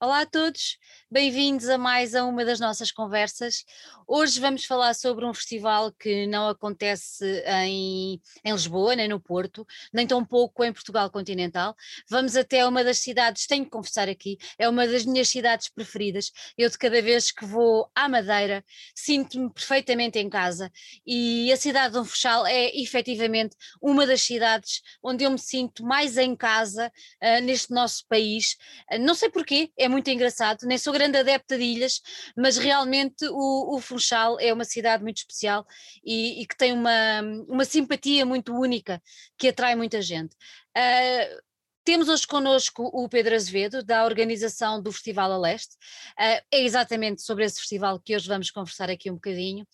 Olá a todos, bem-vindos a mais a uma das nossas conversas. Hoje vamos falar sobre um festival que não acontece em, em Lisboa, nem no Porto, nem tão pouco em Portugal continental. Vamos até uma das cidades, tenho que confessar aqui, é uma das minhas cidades preferidas. Eu, de cada vez que vou à Madeira, sinto-me perfeitamente em casa e a cidade de Funchal é efetivamente uma das cidades onde eu me sinto mais em casa uh, neste nosso país. Uh, não sei porquê, é muito engraçado, nem sou grande adepta de ilhas, mas realmente o, o Funchal é uma cidade muito especial e, e, que tem uma, uma simpatia muito única que atrai muita gente. Uh, temos hoje connosco o Pedro Azevedo, da organização do Festival a Leste. Uh, é exatamente sobre esse festival que hoje vamos conversar aqui um bocadinho,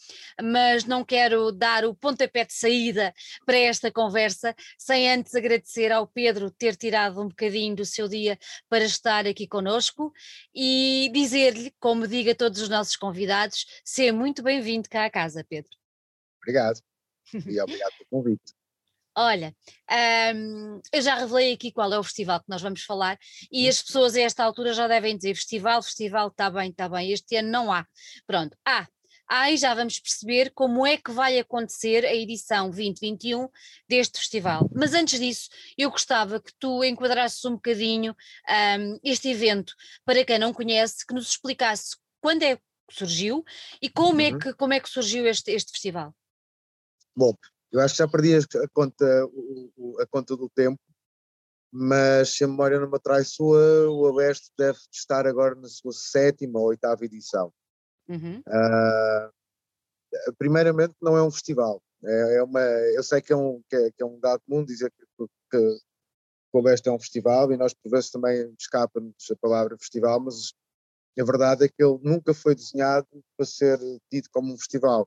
mas não quero dar o pontapé de saída para esta conversa sem antes agradecer ao Pedro ter tirado um bocadinho do seu dia para estar aqui connosco e dizer-lhe, como diga a todos os nossos convidados, seja muito bem-vindo cá à casa, Pedro. Obrigado. E obrigado pelo convite. Olha, um, eu já revelei aqui qual é o festival que nós vamos falar e as pessoas a esta altura já devem dizer festival, festival, está bem, está bem, este ano não há. Pronto, há. Aí já vamos perceber como é que vai acontecer a edição 2021 deste festival. Mas antes disso, eu gostava que tu enquadrasses um bocadinho um, este evento para quem não conhece, que nos explicasse quando é que surgiu e como, é uhum. é, que, como é que surgiu este, este festival. Bom, eu acho que já perdi a conta, a conta do tempo, mas se a memória não me traiçoa, o Aberto deve estar agora na sua sétima ou oitava edição. Uhum. Uh, primeiramente, não é um festival. É, é, uma, eu sei que é, um, que é, que é um dado comum dizer que, que, que o Aberto é um festival e nós por vezes também escapa-nos a palavra festival, mas a verdade é que ele nunca foi desenhado para ser tido como um festival.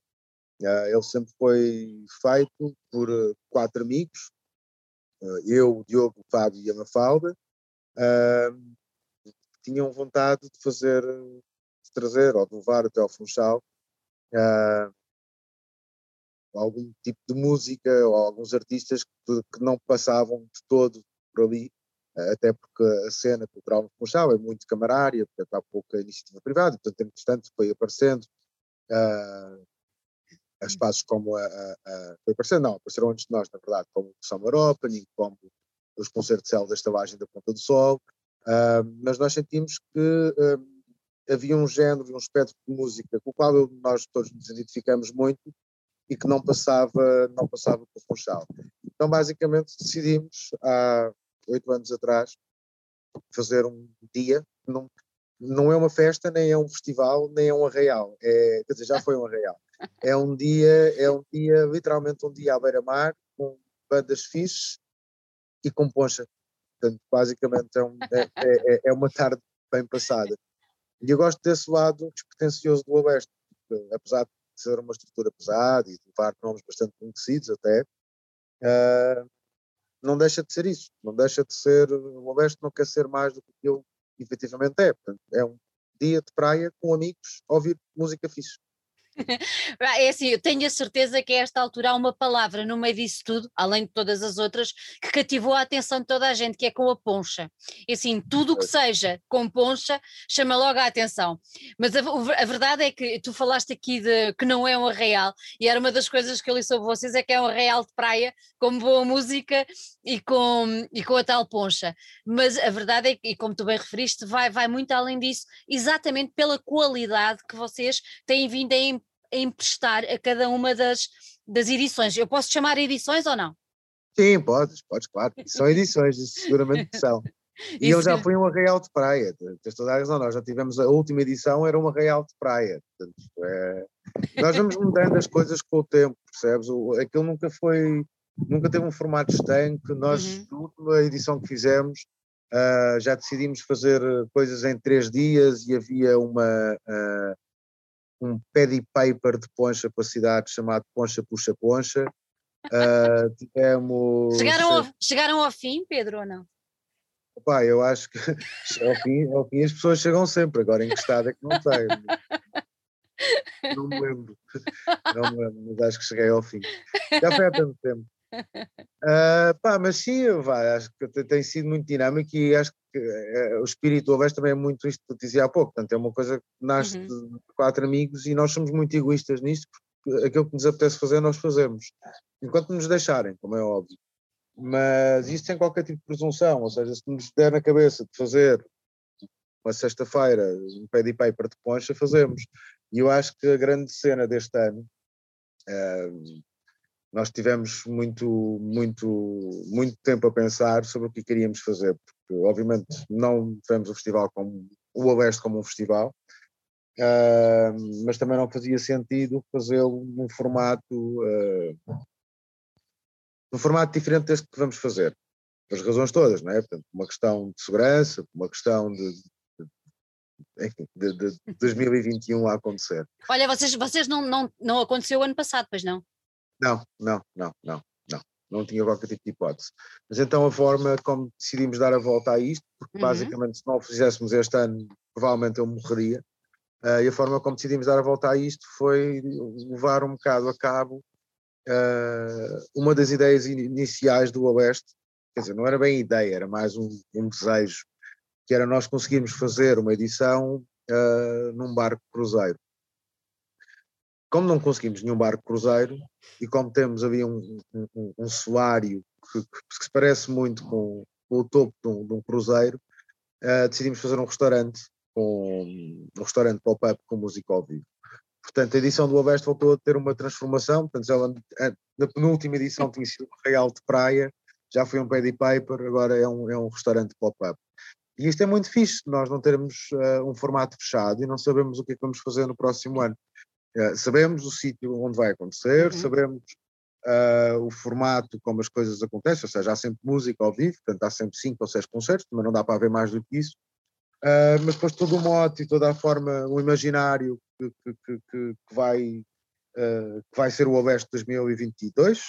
Uh, ele sempre foi feito por uh, quatro amigos, uh, eu, o Diogo, o Fábio e a Mafalda, tinham vontade de fazer, de trazer ou de levar até ao Funchal algum tipo de música ou alguns artistas que, que não passavam de todo por ali, até porque a cena cultural no Funchal é muito camarária, portanto há pouca iniciativa privada, portanto, entretanto, foi aparecendo Uh, espaços como a, a, a, foi não, apareceram antes de nós, na verdade, como o Summer Opening, como os concertos de céu da estalagem da Ponta do Sol, uh, mas nós sentimos que uh, havia um género um espectro de música com o qual eu, nós todos nos identificamos muito e que não passava, não passava por Funchal. Então, basicamente, decidimos, há oito anos atrás, fazer um dia, não, não é uma festa, nem é um festival, nem é um arraial, é, quer dizer, já foi um arraial é um dia, é um dia, literalmente um dia à beira-mar, com bandas fixes e com poncha. Portanto, basicamente é, um, é, é, é, é uma tarde bem passada. E eu gosto desse lado despretensioso do Oeste, porque, apesar de ser uma estrutura pesada e de levar nomes bastante conhecidos até, uh, não deixa de ser isso, não deixa de ser, o Oeste não quer ser mais do que aquilo efetivamente é. Portanto, é um dia de praia com amigos, ouvir música fixe. É assim, eu tenho a certeza que a esta altura há uma palavra no meio disso tudo, além de todas as outras, que cativou a atenção de toda a gente, que é com a poncha. E assim, tudo o que seja com poncha chama logo a atenção. Mas a, a, verdade é que tu falaste aqui de que não é um arraial, e era uma das coisas que eu li sobre vocês, é que é um arraial de praia, com boa música e com, e com a tal poncha. Mas a verdade é que, e como tu bem referiste, vai, vai muito além disso, exatamente pela qualidade que vocês têm vindo a emprestar a cada uma das, das edições. Eu posso chamar edições ou não? Sim, podes, podes, claro. São edições, seguramente são. E eu já fui um arraial de praia, tens toda a razão, nós já tivemos a última edição, era um arraial de praia. Portanto, é, nós vamos mudando as coisas com o tempo, percebes? O, aquilo nunca foi, nunca teve um formato estanque. Nós, uhum. na última edição que fizemos, uh, já decidimos fazer coisas em três dias e havia uma, uh, um paddy paper de poncha para a cidade chamado Poncha Puxa Poncha. Uh, tivemos. Chegaram ao, chegaram ao fim, Pedro, ou não? Opa, eu acho que ao fim, ao fim as pessoas chegam sempre, agora em que estado é que não sei. Não me lembro. Não me lembro, mas acho que cheguei ao fim. Já foi há tanto tempo. Uh, pá, mas sim, vai, acho que tem sido muito dinâmico e acho que uh, o espírito do Oeste também é muito isto que eu dizia há pouco, portanto é uma coisa que nasce uhum. de quatro amigos e nós somos muito egoístas nisto, porque aquilo que nos apetece fazer nós fazemos, enquanto nos deixarem, como é óbvio. Mas isso sem qualquer tipo de presunção, ou seja, se nos der na cabeça de fazer uma sexta-feira um pad e paper de poncha, fazemos. E eu acho que a grande cena deste ano, uh, nós tivemos muito, muito, muito tempo a pensar sobre o que queríamos fazer, porque obviamente não vemos o festival como o Oeste como um festival, uh, mas também não fazia sentido fazê-lo num formato uh, num formato diferente desse que vamos fazer. As razões todas, não é? Portanto, uma questão de segurança, uma questão de, enfim, de, de 2021 a acontecer. Olha, vocês, vocês não, não, não aconteceu ano passado, pois não? Não, não, não, não, não. Não tinha qualquer tipo de hipótese. Mas então a forma como decidimos dar a volta a isto, porque uhum. basicamente se não o fizéssemos este ano, provavelmente eu morreria, uh, e a forma como decidimos dar a volta a isto foi levar um bocado a cabo uh, uma das ideias iniciais do Oeste, quer dizer, não era bem ideia, era mais um, um desejo que era nós conseguirmos fazer uma edição uh, num barco cruzeiro. Como não conseguimos nenhum barco cruzeiro e como temos ali um, um, um que, que, se parece muito com, com o topo de um, de um cruzeiro, uh, decidimos fazer um restaurante com um restaurante pop-up com música ao vivo. Portanto, a edição do Oeste voltou a ter uma transformação. Portanto, ela, na penúltima edição tinha sido um real de praia, já foi um paddy paper, agora é um, é um restaurante pop-up. E isto é muito fixe, nós não termos uh, um formato fechado e não sabemos o que é que vamos fazer no próximo ano. Uh, sabemos o sítio onde vai acontecer, uhum. sabemos uh, o formato, como as coisas acontecem, ou seja, há sempre música ao vivo, portanto há sempre cinco ou seis concertos, mas não dá para haver mais do que isso. mas depois todo o mote e toda a forma, o imaginário que, que, que, que vai, que vai ser o Oeste 2022,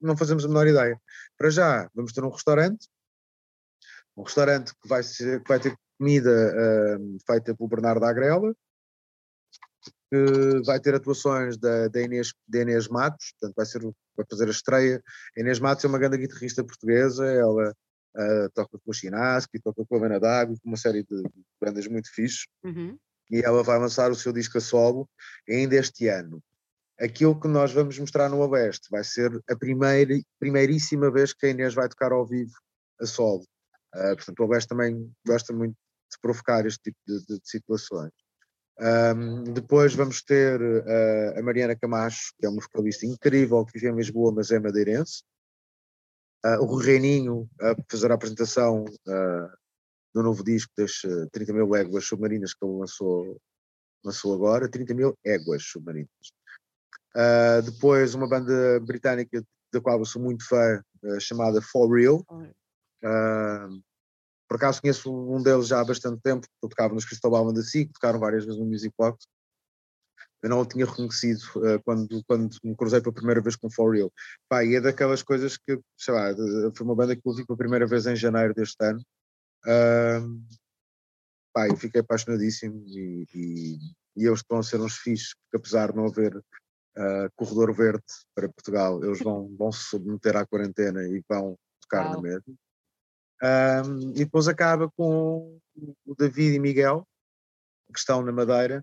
não fazemos a menor ideia. Para já, vamos ter um restaurante, um restaurante que vai, ser, que vai ter comida uh, feita pelo Bernardo Agrela, que vai ter atuações da, da, Inês, da Inês Matos, portanto vai, ser, vai fazer a estreia. A Inês Matos é uma grande guitarrista portuguesa, ela uh, toca com o Chinaski, toca com a D'Água, com uma série de, de bandas muito fixes, uhum. e ela vai lançar o seu disco a solo ainda este ano. Aquilo que nós vamos mostrar no Oeste vai ser a primeira, primeiríssima vez que a Inês vai tocar ao vivo a solo. Uh, portanto, o Alves também gosta muito de provocar este tipo de, de, de situações. Um, depois vamos ter uh, a Mariana Camacho, que é uma vocalista incrível, que vive em Lisboa, mas é madeirense. Uh, o Reininho a fazer a apresentação do novo disco das 30 mil éguas submarinas que ele lançou, lançou agora, 30 mil éguas submarinas. depois uma banda britânica da qual eu sou muito fã, chamada For Real, Uh, por acaso conheço um deles já há bastante tempo, eu tocava nos Cristóbal da SIC, tocaram várias vezes no Music Box. Eu não o tinha reconhecido uh, quando, quando me cruzei pela primeira vez com For Real. Pá, e é daquelas coisas que, sei lá, foi uma banda que eu vi pela primeira vez em janeiro deste ano. Uh, pá, eu fiquei apaixonadíssimo e, e, e eles estão a ser uns fixes, porque apesar de não haver uh, corredor verde para Portugal, eles vão, vão se submeter à quarentena e vão tocar Uau. na mesma. Um, e depois acaba com o David e Miguel, que estão na Madeira,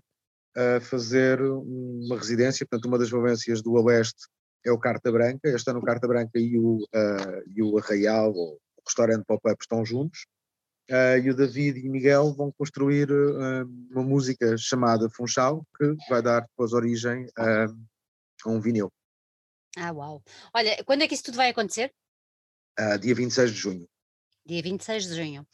a fazer uma residência. Portanto, uma das valências do Oeste é o Carta Branca. Este ano o Carta Branca e o, uh, e o Arraial, o restaurante pop-up, estão juntos. Uh, e o David e Miguel vão construir uh, uma música chamada Funchal, que vai dar depois origem a um vinil. Ah, uau! Olha, quando é que isso tudo vai acontecer? dia 26 de junho dia 26 de junho.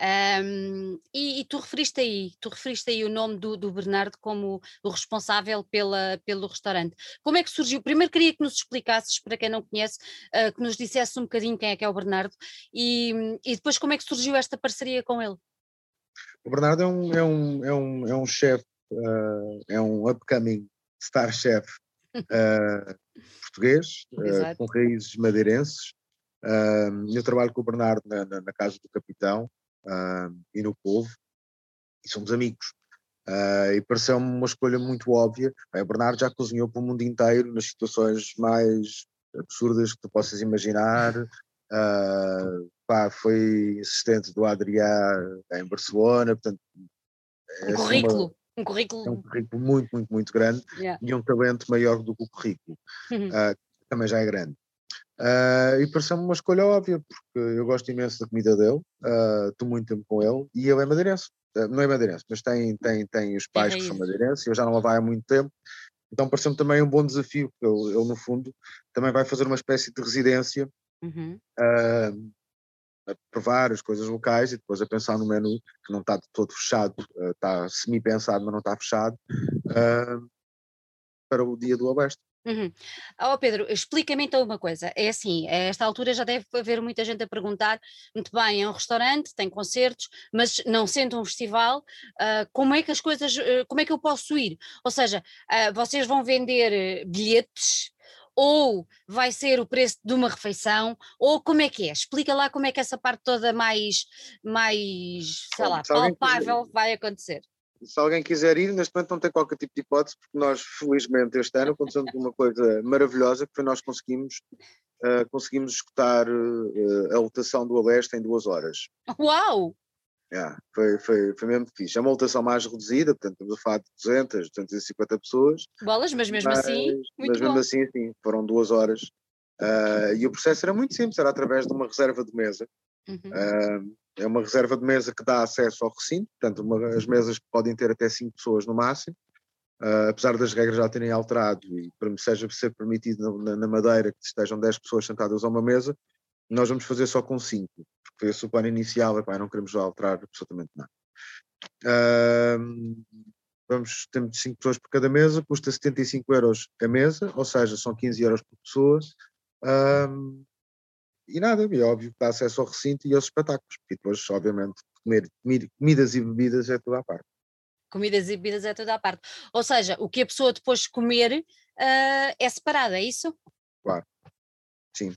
Um, e, e, tu referiste aí, tu referiste aí o nome do, do, Bernardo como o responsável pela, pelo restaurante. Como é que surgiu? Primeiro queria que nos explicasses, para quem não conhece, uh, que nos dissesse um bocadinho quem é que é o Bernardo e, e depois como é que surgiu esta parceria com ele. O Bernardo é um, é um, é um, é um chefe, uh, é um upcoming star chef uh, português, com raízes madeirenses, Uh, eu trabalho com o Bernardo na, na, na Casa do Capitão uh, e no Povo, e somos amigos. Uh, e pareceu-me uma escolha muito óbvia. Bem, o Bernardo já cozinhou para o mundo inteiro nas situações mais absurdas que tu possas imaginar. Uh, pá, foi assistente do Adrià em Barcelona, portanto. É um assim currículo. Uma, um currículo. É um currículo muito, muito, muito grande yeah. e um talento maior do que o currículo, uh, também já é grande. Uh, e pareceu-me uma escolha óbvia, porque eu gosto imenso da comida dele, estou muito tempo com ele e ele é madeirense. não é madeirense, mas tem, tem, tem os pais é que são madeirenses, eu já não lá vai há muito tempo, então pareceu-me também um bom desafio, porque ele, ele, no fundo, também vai fazer uma espécie de residência uhum. uh, a provar as coisas locais e depois a pensar no menu, que não está todo fechado, uh, está semi-pensado, mas não está fechado, uh, para o dia do Oeste. Uhum. Oh Pedro, explica-me então uma coisa. É assim, a esta altura já deve haver muita gente a perguntar: muito bem, é um restaurante, tem concertos, mas não sendo um festival, uh, como é que as coisas, uh, como é que eu posso ir? Ou seja, uh, vocês vão vender bilhetes ou vai ser o preço de uma refeição, ou como é que é? Explica lá como é que essa parte toda mais, mais sei Bom, lá, palpável vai acontecer se alguém quiser ir, neste momento não tem qualquer tipo de hipótese, porque nós, felizmente, este ano aconteceu uma coisa maravilhosa, que foi nós conseguimos, uh, conseguimos escutar uh, a lotação do Oeste em duas horas. Uau! Yeah, foi, foi, foi mesmo fixe. É uma lotação mais reduzida, portanto estamos a falar de 200, 250 pessoas. Bolas, mas mesmo mas, assim, muito Mas bom. mesmo assim, sim, foram duas horas. Uh, e o processo era muito simples, era através de uma reserva de mesa. Uhum. É uma reserva de mesa que dá acesso ao recinto, portanto, uma, as mesas podem ter até 5 pessoas no máximo, uh, apesar das regras já terem alterado e seja ser permitido na, na, Madeira que estejam 10 pessoas sentadas a uma mesa, nós vamos fazer só com 5, porque esse o plano inicial, epá, não queremos alterar absolutamente nada. Uh, vamos, temos 5 pessoas por cada mesa, custa 75 euros a mesa, ou seja, são 15 euros por pessoa. Uh, e nada, é óbvio que dá acesso ao recinto e aos espetáculos, porque depois, obviamente, comer comidas e bebidas é tudo à parte. Comidas e bebidas é tudo à parte. Ou seja, o que a pessoa depois comer uh, é separado, é isso? Claro, sim.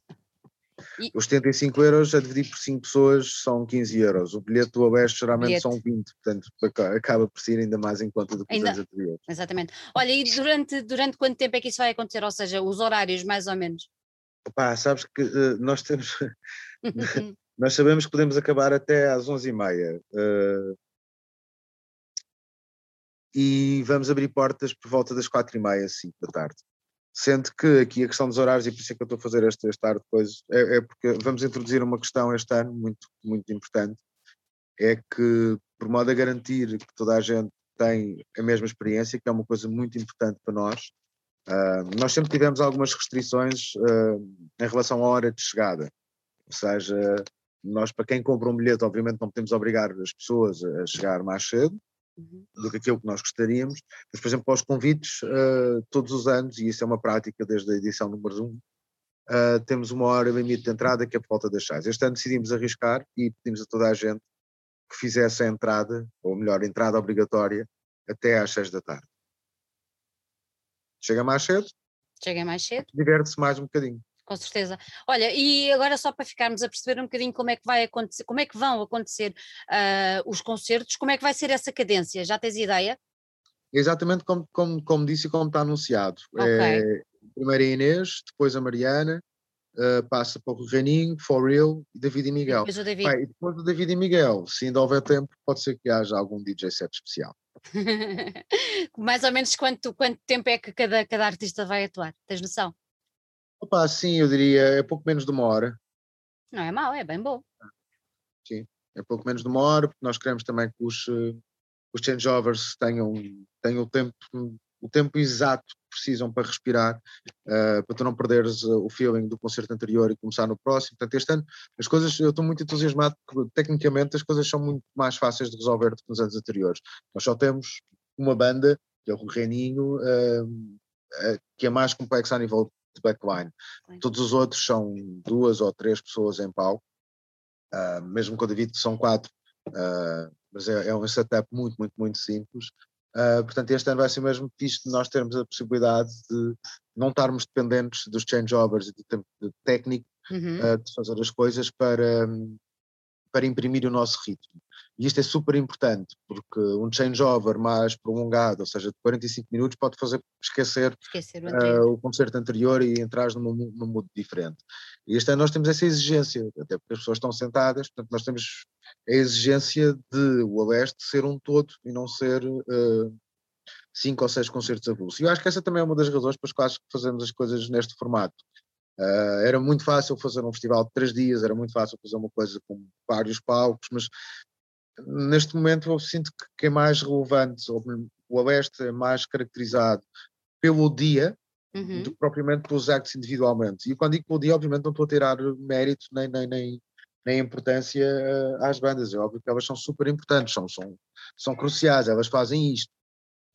E... Os 75 euros a dividir por 5 pessoas são 15 euros. O bilhete do Oeste geralmente bilhete. são 20, portanto acaba por ser ainda mais em conta do que ainda... os anteriores. Exatamente. Olha, e durante, durante quanto tempo é que isso vai acontecer? Ou seja, os horários mais ou menos? Pá, sabes que uh, nós temos. nós sabemos que podemos acabar até às 11h30. Uh, e vamos abrir portas por volta das 4h30, 5 da tarde. Sendo que aqui a questão dos horários, e por isso é que eu estou a fazer este, este ar depois, é, é porque vamos introduzir uma questão este ano muito, muito importante, é que, por modo a garantir que toda a gente tem a mesma experiência, que é uma coisa muito importante para nós, Uh, nós sempre tivemos algumas restrições uh, em relação à hora de chegada, ou seja, nós para quem compra um bilhete, obviamente não podemos obrigar as pessoas a chegar mais cedo uhum. do que aquilo que nós gostaríamos, mas por exemplo para os convites, uh, todos os anos, e isso é uma prática desde a edição número 1, temos uma hora limite de entrada que é por volta das 6. Este ano decidimos arriscar e pedimos a toda a gente que fizesse a entrada, ou melhor, a entrada obrigatória, até às 6 da tarde. Chega mais cedo. Chega mais cedo. Diverte-se mais um bocadinho. Com certeza. Olha, e agora só para ficarmos a perceber um bocadinho como é que vai acontecer, como é que vão acontecer uh, os concertos, como é que vai ser essa cadência? Já tens ideia? Exatamente como, como, como disse e como está anunciado. Okay. É, primeiro a Inês, depois a Mariana, uh, passa para o Reninho, For Real, David e Miguel. E depois o David. Pai, depois o David e Miguel, se ainda houver tempo, pode ser que haja algum DJ set especial. Mais ou menos quanto, quanto tempo é que cada, cada artista vai atuar? Tens noção? Opa, sim, eu diria é pouco menos de uma hora. Não é mau, é bem bom. Sim, é pouco menos de uma hora, porque nós queremos também que os, eh, os changeovers tenham, tenham o tempo o tempo exato que precisam para respirar, uh, para tu não perderes uh, o feeling do concerto anterior e começar no próximo. Portanto, este ano as coisas, eu estou muito entusiasmado porque tecnicamente as coisas são muito mais fáceis de resolver do que nos anos anteriores. Nós só temos uma banda, que é o Reninho, uh, que é mais complexa a nível de backline. Todos os outros são duas ou três pessoas em palco, mesmo com o David são quatro, mas é, é um setup muito, muito, muito simples. Uh, portanto, este ano vai ser mesmo de nós termos a possibilidade de não estarmos dependentes dos changeovers e do tempo técnico uhum. uh, de fazer as coisas para, para imprimir o nosso ritmo. E isto é super importante, porque um changeover mais prolongado, ou seja, de 45 minutos, pode fazer esquecer, esquecer o, uh, o, concerto anterior e entrar num, num mood diferente. E este ano nós temos essa exigência, até porque as pessoas estão sentadas, portanto nós temos a exigência de o Oeste ser um todo e não ser uh, cinco ou seis concertos avulsos. E eu acho que essa também é uma das razões pelas quais fazemos as coisas neste formato. Uh, era muito fácil fazer um festival de três dias, era muito fácil fazer uma coisa com vários palcos, mas neste momento eu sinto que é mais relevante, o Oeste é mais caracterizado pelo dia uhum. do que propriamente pelos actos individualmente. E quando digo pelo dia, obviamente não estou a tirar mérito nem, nem, nem, nem importância uh, às bandas. É óbvio que elas são super importantes, são, são, são cruciais, elas fazem isto.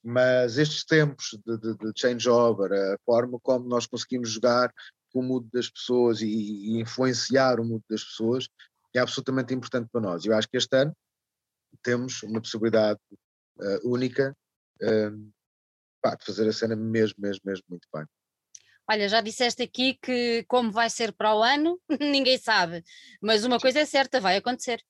Mas estes tempos de, de, de changeover, a forma como nós conseguimos jogar com o mood das pessoas e, e influenciar o mood das pessoas é absolutamente importante para nós. Eu acho que este ano temos uma possibilidade uh, única uh, pá, de fazer a cena mesmo, mesmo, mesmo muito bem. Olha, já disseste aqui que como vai ser para o ano, ninguém sabe, mas uma coisa é certa, vai acontecer.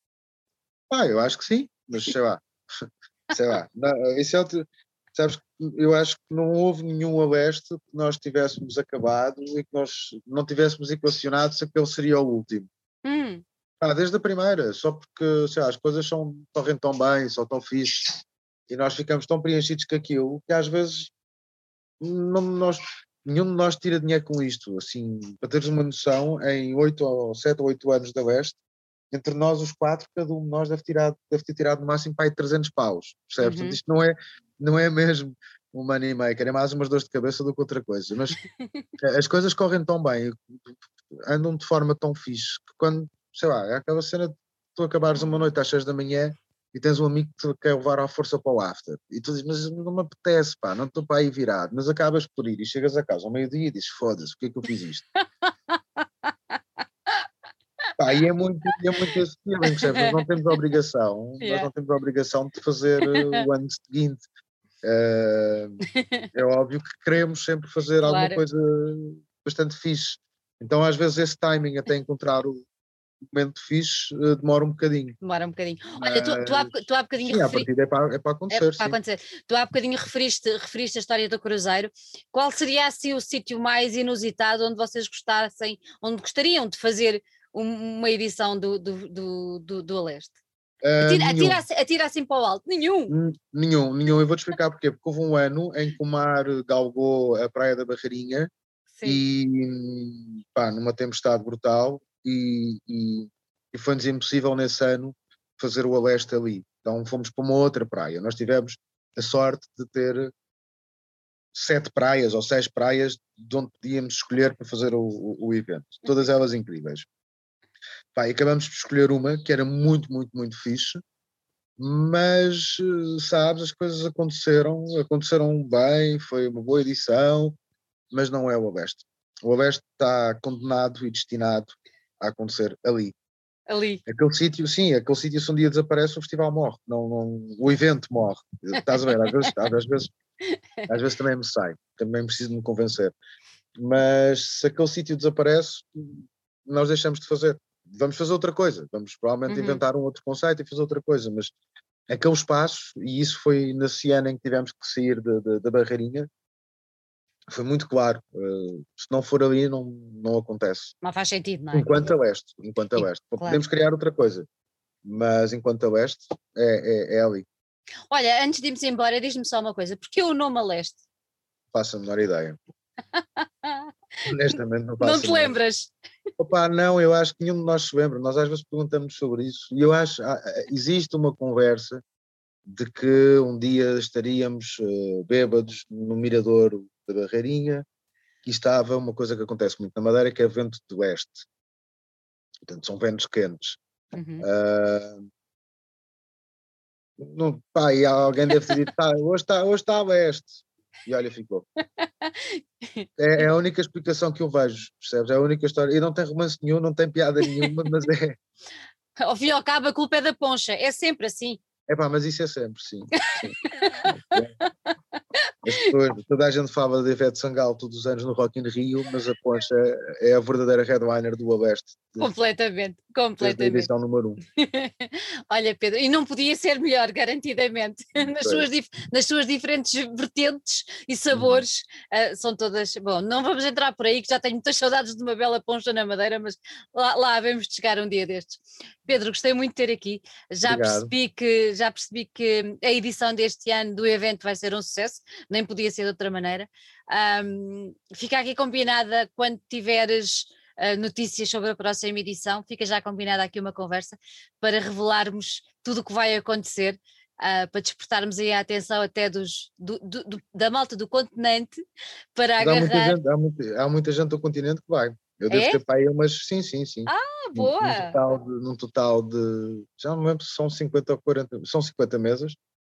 Ah, eu acho que sim, mas sei lá, sei lá, não, isso é outro, sabes, eu acho que não houve nenhum a leste que nós tivéssemos acabado e que nós não tivéssemos equacionado se aquele seria o último. Hum. Ah, desde a primeira, só porque sei lá, as coisas são, correm tão bem, são tão fixe, e nós ficamos tão preenchidos com aquilo que às vezes não, nós, nenhum de nós tira dinheiro com isto. Assim, para teres uma noção, em 8 ou 7 ou 8 anos da Oeste, entre nós os quatro, cada um de nós deve, tirar, deve ter tirado no máximo para aí 300 paus, percebes? Uhum. Isto não é, não é mesmo um money maker, é mais umas dores de cabeça do que outra coisa. Mas as coisas correm tão bem, andam de forma tão fixe, que quando sei lá, é aquela cena de tu acabares uma noite às 6 da manhã e tens um amigo que te quer levar à força para o after. E tu dizes, mas não me apetece, pá, não estou para aí virado. Mas acabas por ir e chegas a casa ao meio-dia e dizes, foda-se, que é que eu fiz isto? pá, e é muito, é muito esse feeling, percebes? Nós não temos a obrigação, yeah. nós não temos a obrigação de fazer o ano seguinte. Uh, é óbvio que queremos sempre fazer claro. alguma coisa bastante fixe. Então, às vezes, esse timing até encontrar o, momento fixe uh, demora um bocadinho. Demora um bocadinho. Olha, tu, tu, há, tu há bocadinho. Sim, referi... a partida é para, é para acontecer. É para acontecer. Tu há bocadinho referiste, referiste a história do Cruzeiro. Qual seria assim o sítio mais inusitado onde vocês gostassem, onde gostariam de fazer uma edição do, do, do, do, do Aleste? Uh, atira, atira, assim, atira, assim para o alto, nenhum. Nenhum, nenhum. Eu vou-te explicar porquê. Porque houve um ano em que o mar galgou a Praia da Barreirinha Sim. e pá, numa tempestade brutal e, e, e foi-nos impossível nesse ano fazer o Aleste ali. Então fomos para uma outra praia. Nós tivemos a sorte de ter sete praias ou seis praias de onde podíamos escolher para fazer o, o, o evento. Todas elas incríveis. Pá, acabamos por escolher uma que era muito, muito, muito fixe, mas sabes, as coisas aconteceram, aconteceram bem, foi uma boa edição, mas não é o Oeste. O Oeste está condenado e destinado a acontecer ali. Ali. Aquele sítio, sim, aquele sítio se um dia desaparece, o festival morre, não, não, o evento morre. Estás a ver? Às vezes, às, vezes, às vezes também me sai, também preciso de me convencer. Mas se aquele sítio desaparece, nós deixamos de fazer. Vamos fazer outra coisa, vamos provavelmente uhum. inventar um outro conceito e fazer outra coisa, mas aquele espaço, e isso foi na Siena em que tivemos que sair da barreirinha, foi muito claro. Uh, se não for ali, não, não acontece. Não faz sentido, não é? Enquanto a leste, enquanto a leste. Claro. Podemos criar outra coisa, mas enquanto a leste, é, é, é ali. Olha, antes de irmos embora, diz-me só uma coisa: porquê o nome a leste? Faço a menor ideia. Honestamente, não faço. Não te lembras? Opa, não, eu acho que nenhum de nós se lembra. Nós às vezes perguntamos sobre isso e eu acho que ah, ah, existe uma conversa de que um dia estaríamos uh, bêbados no mirador da Barreirinha, e estava uma coisa que acontece muito na Madeira, que é vento do oeste. Portanto, são ventos quentes. Uhum. Uh, não, pá, e alguém deve ter dito, tá, hoje está hoje está a oeste. E olha, ficou. É, é, a única explicação que eu vejo, percebes? É a única história. E não tem romance nenhum, não tem piada nenhuma, mas é. Ao fim e ao cabo, a culpa é da poncha, é sempre assim. É pá, mas isso é sempre, sim. sim. Pessoas, toda a gente fala de Ivete Sangal todos os anos no Rock in Rio, mas a Poncha é a verdadeira headliner do Oeste. Completamente, completamente. edição número um. Olha, Pedro, e não podia ser melhor, garantidamente. Nas suas, nas suas diferentes vertentes e sabores, uhum. uh, são todas. Bom, não vamos entrar por aí, que já tenho muitas saudades de uma bela poncha na Madeira, mas lá, lá havemos de chegar um dia destes. Pedro, gostei muito de ter aqui. Já percebi, que, já percebi que a edição deste ano do evento vai ser um sucesso, nem podia ser de outra maneira. Um, fica aqui combinada quando tiveres uh, notícias sobre a próxima edição, fica já combinada aqui uma conversa para revelarmos tudo o que vai acontecer. Uh, para despertarmos aí a atenção até dos, do, do, do, da malta do continente para agarrar. Há muita, gente, há, muita, há muita gente do continente que vai. Eu devo é? ter para aí umas, sim, sim, sim. Ah, boa! Num, total, de, num total de, já não lembro se são 50 ou 40, são 50 mesas.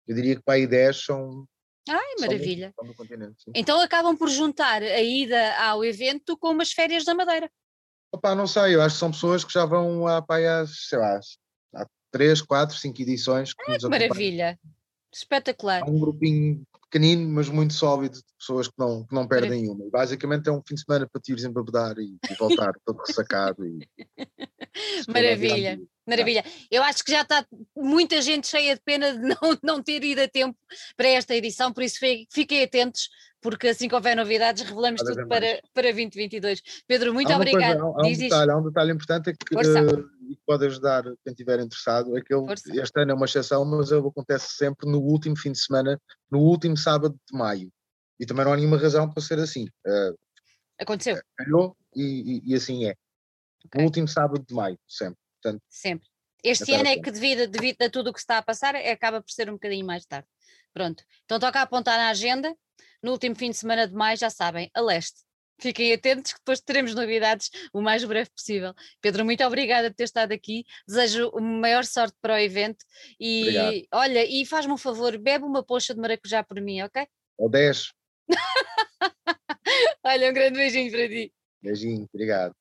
Eu diria que para aí 10 são. Ai, maravilha. São do, continente, então acabam por juntar a ida ao evento com umas férias da Madeira. Opa, não sei, eu acho que são pessoas que já vão há, há sei lá, há 3, 4, 5 edições. Que Ai, que maravilha! Espetacular. Há um grupinho pequenino, mas muito sólido, de pessoas que não, que não perdem nenhuma. Basicamente é um fim de semana para te ires embebedar e, e voltar todo ressacado. E, maravilha, maravilha. Eu acho que já está muita gente cheia de pena de não, não ter ido a tempo para esta edição, por isso fiquem atentos, porque assim que houver novidades revelamos Pode tudo para, para 2022. Pedro, muito obrigado. Há, há, um detalhe, há, um detalhe, importante é que uh, pode ajudar quem estiver interessado, é que ele, este ano é uma exceção, mas ele acontece sempre no último fim de semana, no último sábado de maio. E também não há nenhuma razão para ser assim. Uh, Aconteceu. Calhou e, e, e, assim é. Okay. No último sábado de maio, sempre. Portanto, sempre. Este ano é que devido, devido a tudo o que está a passar, acaba por ser um bocadinho mais tarde. Pronto. Então toca apontar na agenda no último fim de semana de maio, já sabem, a leste. Fiquem atentos que depois teremos novidades o mais breve possível. Pedro, muito obrigada por ter estado aqui. Desejo a maior sorte para o evento. E Obrigado. olha, e faz-me um favor, bebe uma poxa de maracujá por mim, ok? Ou 10. olha, um grande beijinho para ti. Beijinho, obrigado.